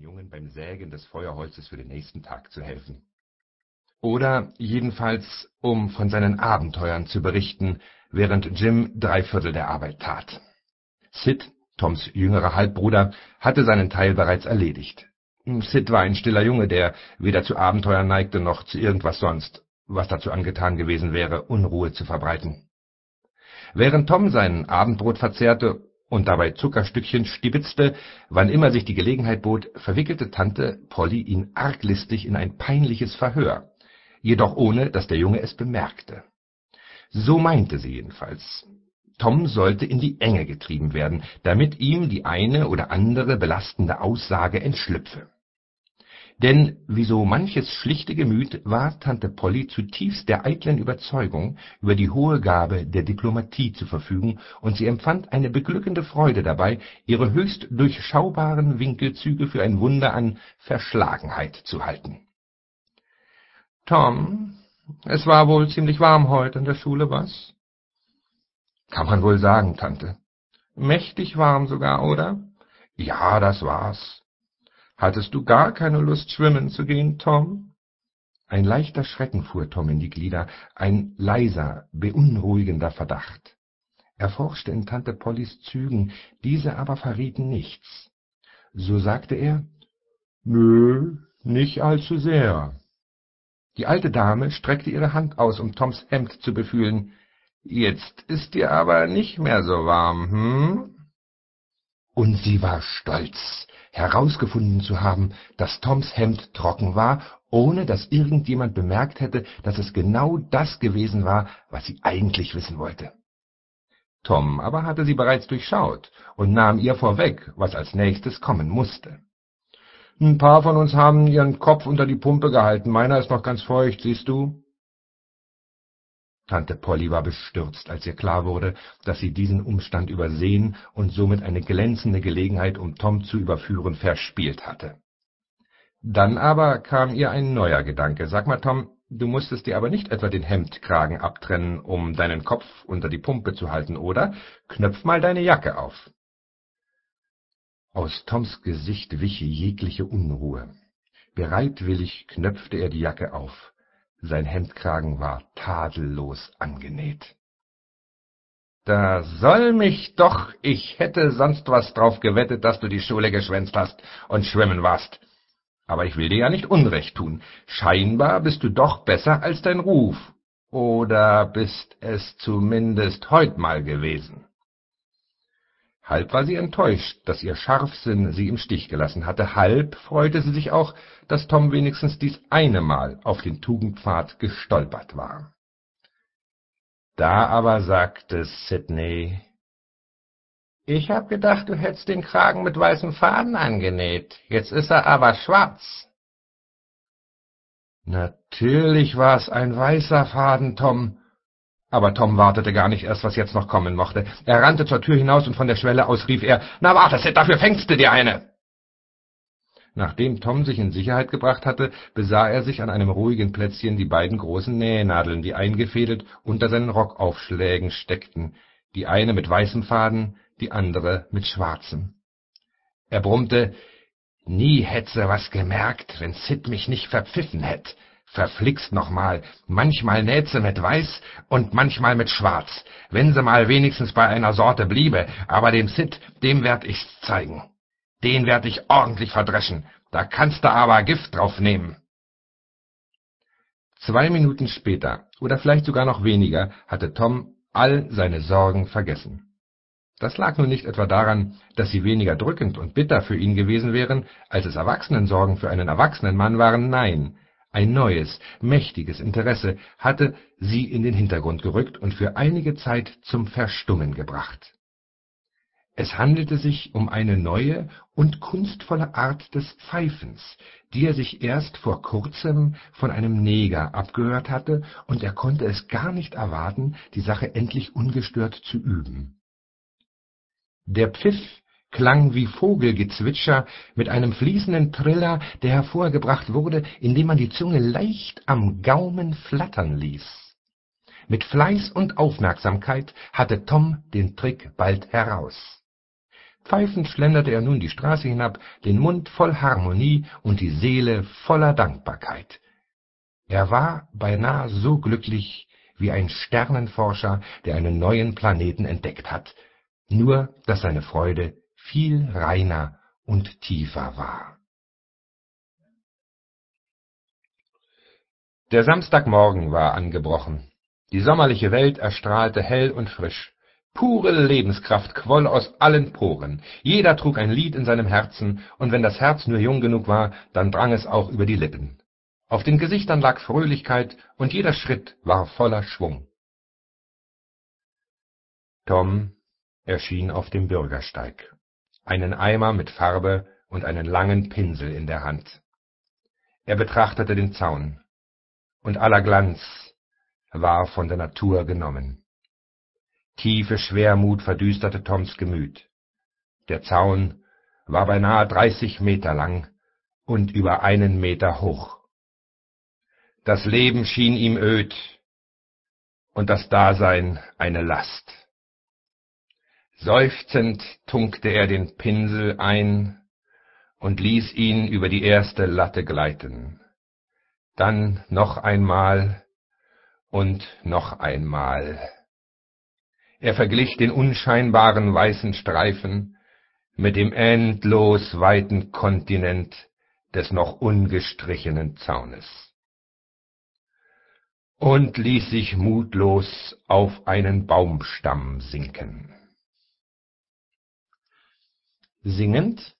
Jungen beim Sägen des Feuerholzes für den nächsten Tag zu helfen. Oder jedenfalls, um von seinen Abenteuern zu berichten, während Jim drei Viertel der Arbeit tat. Sid, Toms jüngerer Halbbruder, hatte seinen Teil bereits erledigt. Sid war ein stiller Junge, der weder zu Abenteuern neigte noch zu irgendwas sonst, was dazu angetan gewesen wäre, Unruhe zu verbreiten. Während Tom sein Abendbrot verzehrte und dabei Zuckerstückchen stibitzte, wann immer sich die Gelegenheit bot, verwickelte Tante Polly ihn arglistig in ein peinliches Verhör, jedoch ohne, dass der Junge es bemerkte. So meinte sie jedenfalls. Tom sollte in die Enge getrieben werden, damit ihm die eine oder andere belastende Aussage entschlüpfe. Denn wie so manches schlichte Gemüt war Tante Polly zutiefst der eitlen Überzeugung, über die hohe Gabe der Diplomatie zu verfügen, und sie empfand eine beglückende Freude dabei, ihre höchst durchschaubaren Winkelzüge für ein Wunder an Verschlagenheit zu halten. »Tom, es war wohl ziemlich warm heute in der Schule, was?« »Kann man wohl sagen, Tante.« »Mächtig warm sogar, oder?« »Ja, das war's.« »Hattest du gar keine Lust, schwimmen zu gehen, Tom?« Ein leichter Schrecken fuhr Tom in die Glieder, ein leiser, beunruhigender Verdacht. Er forschte in Tante Pollys Zügen, diese aber verrieten nichts. So sagte er, »Nö, nicht allzu sehr.« Die alte Dame streckte ihre Hand aus, um Toms Hemd zu befühlen. »Jetzt ist dir aber nicht mehr so warm, hm?« Und sie war stolz, herausgefunden zu haben, dass Toms Hemd trocken war, ohne dass irgendjemand bemerkt hätte, dass es genau das gewesen war, was sie eigentlich wissen wollte. Tom aber hatte sie bereits durchschaut und nahm ihr vorweg, was als nächstes kommen musste. »Ein paar von uns haben ihren Kopf unter die Pumpe gehalten, meiner ist noch ganz feucht, siehst du?« Tante Polly war bestürzt, als ihr klar wurde, dass sie diesen Umstand übersehen und somit eine glänzende Gelegenheit, um Tom zu überführen, verspielt hatte. Dann aber kam ihr ein neuer Gedanke. »Sag mal, Tom, du musstest dir aber nicht etwa den Hemdkragen abtrennen, um deinen Kopf unter die Pumpe zu halten, oder? Knöpf mal deine Jacke auf.« Aus Toms Gesicht wich jegliche Unruhe. Bereitwillig knöpfte er die Jacke auf. Sein Hemdkragen war tadellos angenäht. »Da soll mich doch, ich hätte sonst was drauf gewettet, dass du die Schule geschwänzt hast und schwimmen warst. Aber ich will dir ja nicht Unrecht tun. Scheinbar bist du doch besser als dein Ruf. Oder bist es zumindest heut mal gewesen?« Halb war sie enttäuscht, dass ihr Scharfsinn sie im Stich gelassen hatte, halb freute sie sich auch, dass Tom wenigstens dies eine Mal auf den Tugendpfad gestolpert war. Da aber sagte Sidney, »Ich hab gedacht, du hättest den Kragen mit weißem Faden angenäht, jetzt ist er aber schwarz.« »Natürlich war's ein weißer Faden, Tom«, aber Tom wartete gar nicht erst, was jetzt noch kommen mochte. Er rannte zur Tür hinaus und von der Schwelle aus rief er, »Na warte, Sid, dafür fängst du dir eine!« Nachdem Tom sich in Sicherheit gebracht hatte, besah er sich an einem ruhigen Plätzchen die beiden großen Nähnadeln, die eingefädelt unter seinen Rockaufschlägen steckten, die eine mit weißem Faden, die andere mit schwarzem. Er brummte, »Nie hätt se was gemerkt, wenn Sid mich nicht verpfiffen hätt. Verflixt noch mal, manchmal näht sie mit weiß und manchmal mit schwarz, wenn sie mal wenigstens bei einer Sorte bliebe, aber dem Sid, dem werd ich's zeigen. Den werd ich ordentlich verdreschen, da kannst du aber Gift drauf nehmen. Zwei Minuten später, oder vielleicht sogar noch weniger, hatte Tom all seine Sorgen vergessen. Das lag nun nicht etwa daran, dass sie weniger drückend und bitter für ihn gewesen wären, als es Erwachsenensorgen für einen erwachsenen Mann waren, nein, ein neues, mächtiges Interesse hatte sie in den Hintergrund gerückt und für einige Zeit zum Verstummen gebracht. Es handelte sich um eine neue und kunstvolle Art des Pfeifens, die er sich erst vor kurzem von einem Neger abgehört hatte, und er konnte es gar nicht erwarten, die Sache endlich ungestört zu üben. Der Pfiff klang wie Vogelgezwitscher mit einem fließenden Triller, der hervorgebracht wurde, indem man die Zunge leicht am Gaumen flattern ließ. Mit Fleiß und Aufmerksamkeit hatte Tom den Trick bald heraus. Pfeifend schlenderte er nun die Straße hinab, den Mund voll Harmonie und die Seele voller Dankbarkeit. Er war beinahe so glücklich wie ein Sternenforscher, der einen neuen Planeten entdeckt hat, nur dass seine Freude viel reiner und tiefer war. Der Samstagmorgen war angebrochen. Die sommerliche Welt erstrahlte hell und frisch. Pure Lebenskraft quoll aus allen Poren, jeder trug ein Lied in seinem Herzen, und wenn das Herz nur jung genug war, dann drang es auch über die Lippen. Auf den Gesichtern lag Fröhlichkeit, und jeder Schritt war voller Schwung. Tom erschien auf dem Bürgersteig, einen Eimer mit Farbe und einen langen Pinsel in der Hand. Er betrachtete den Zaun, und aller Glanz war von der Natur genommen. Tiefe Schwermut verdüsterte Toms Gemüt. Der Zaun war beinahe dreißig Meter lang und über einen Meter hoch. Das Leben schien ihm öd und das Dasein eine Last. Seufzend tunkte er den Pinsel ein und ließ ihn über die erste Latte gleiten. Dann noch einmal und noch einmal. Er verglich den unscheinbaren weißen Streifen mit dem endlos weiten Kontinent des noch ungestrichenen Zaunes und ließ sich mutlos auf einen Baumstamm sinken. Singend,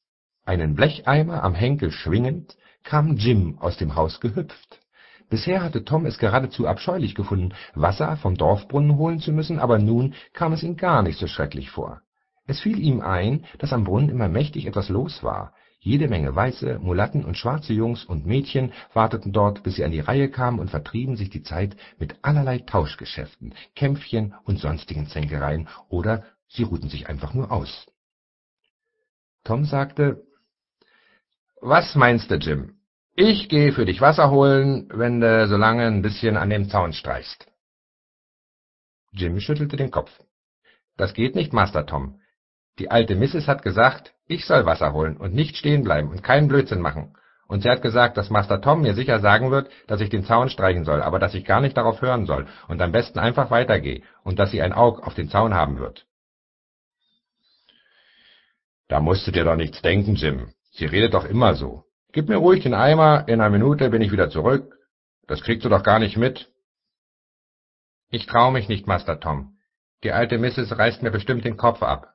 einen Blecheimer am Henkel schwingend, kam Jim aus dem Haus gehüpft. Bisher hatte Tom es geradezu abscheulich gefunden, Wasser vom Dorfbrunnen holen zu müssen, aber nun kam es ihm gar nicht so schrecklich vor. Es fiel ihm ein, dass am Brunnen immer mächtig etwas los war. Jede Menge weiße, Mulatten und schwarze Jungs und Mädchen warteten dort, bis sie an die Reihe kamen und vertrieben sich die Zeit mit allerlei Tauschgeschäften, Kämpfchen und sonstigen Zänkereien, oder sie ruhten sich einfach nur aus. Tom sagte, »Was meinst du, Jim? Ich geh für dich Wasser holen, wenn du so lange ein bisschen an dem Zaun streichst. Jim schüttelte den Kopf. Das geht nicht, Master Tom. Die alte Mrs. hat gesagt, ich soll Wasser holen und nicht stehen bleiben und keinen Blödsinn machen. Und sie hat gesagt, dass Master Tom mir sicher sagen wird, dass ich den Zaun streichen soll, aber dass ich gar nicht darauf hören soll und am besten einfach weitergehe und dass sie ein Aug auf den Zaun haben wird. Da musst du dir doch nichts denken, Jim. Sie redet doch immer so. Gib mir ruhig den Eimer, in einer Minute bin ich wieder zurück. Das kriegst du doch gar nicht mit. Ich trau mich nicht, Master Tom. Die alte Misses reißt mir bestimmt den Kopf ab.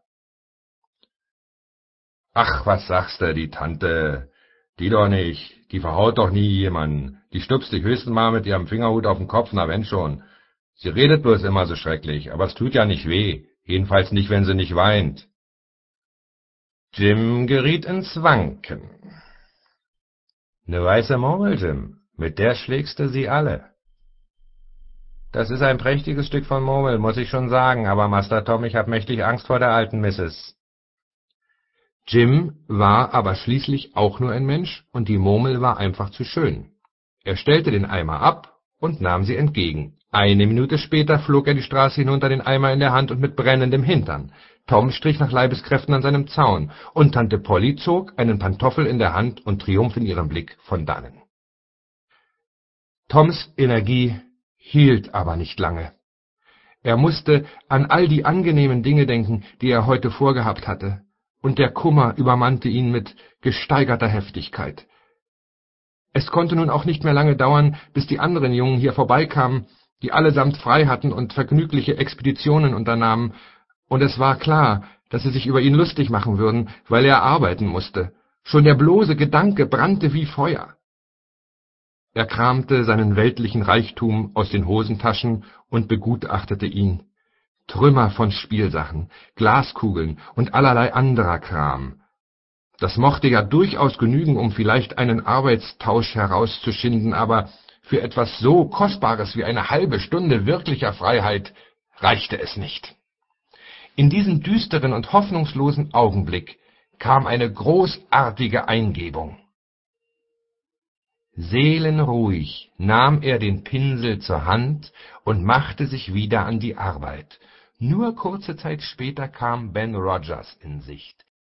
Ach, was sagst du, die Tante? Die doch nicht. Die verhaut doch nie jemanden. Die stupst dich höchstens mal mit ihrem Fingerhut auf den Kopf, na wenn schon. Sie redet bloß immer so schrecklich, aber es tut ja nicht weh. Jedenfalls nicht, wenn sie nicht weint. Jim geriet ins Wanken. Ne weiße Murmel, Jim, mit der schlägst du sie alle. Das ist ein prächtiges Stück von Murmel, muss ich schon sagen, aber Master Tom, ich hab mächtig Angst vor der alten Misses. Jim war aber schließlich auch nur ein Mensch, und die Murmel war einfach zu schön. Er stellte den Eimer ab und nahm sie entgegen. Eine Minute später flog er die Straße hinunter, den Eimer in der Hand und mit brennendem Hintern. Tom strich nach Leibeskräften an seinem Zaun, und Tante Polly zog einen Pantoffel in der Hand und Triumph in ihrem Blick von dannen. Toms Energie hielt aber nicht lange. Er musste an all die angenehmen Dinge denken, die er heute vorgehabt hatte, und der Kummer übermannte ihn mit gesteigerter Heftigkeit. Es konnte nun auch nicht mehr lange dauern, bis die anderen Jungen hier vorbeikamen, die allesamt frei hatten und vergnügliche Expeditionen unternahmen, und es war klar, dass sie sich über ihn lustig machen würden, weil er arbeiten musste. Schon der bloße Gedanke brannte wie Feuer. Er kramte seinen weltlichen Reichtum aus den Hosentaschen und begutachtete ihn. Trümmer von Spielsachen, Glaskugeln und allerlei anderer Kram. Das mochte ja durchaus genügen, um vielleicht einen Arbeitstausch herauszuschinden, aber für etwas so Kostbares wie eine halbe Stunde wirklicher Freiheit reichte es nicht. In diesem düsteren und hoffnungslosen Augenblick kam eine großartige Eingebung. Seelenruhig nahm er den Pinsel zur Hand und machte sich wieder an die Arbeit. Nur kurze Zeit später kam Ben Rogers in Sicht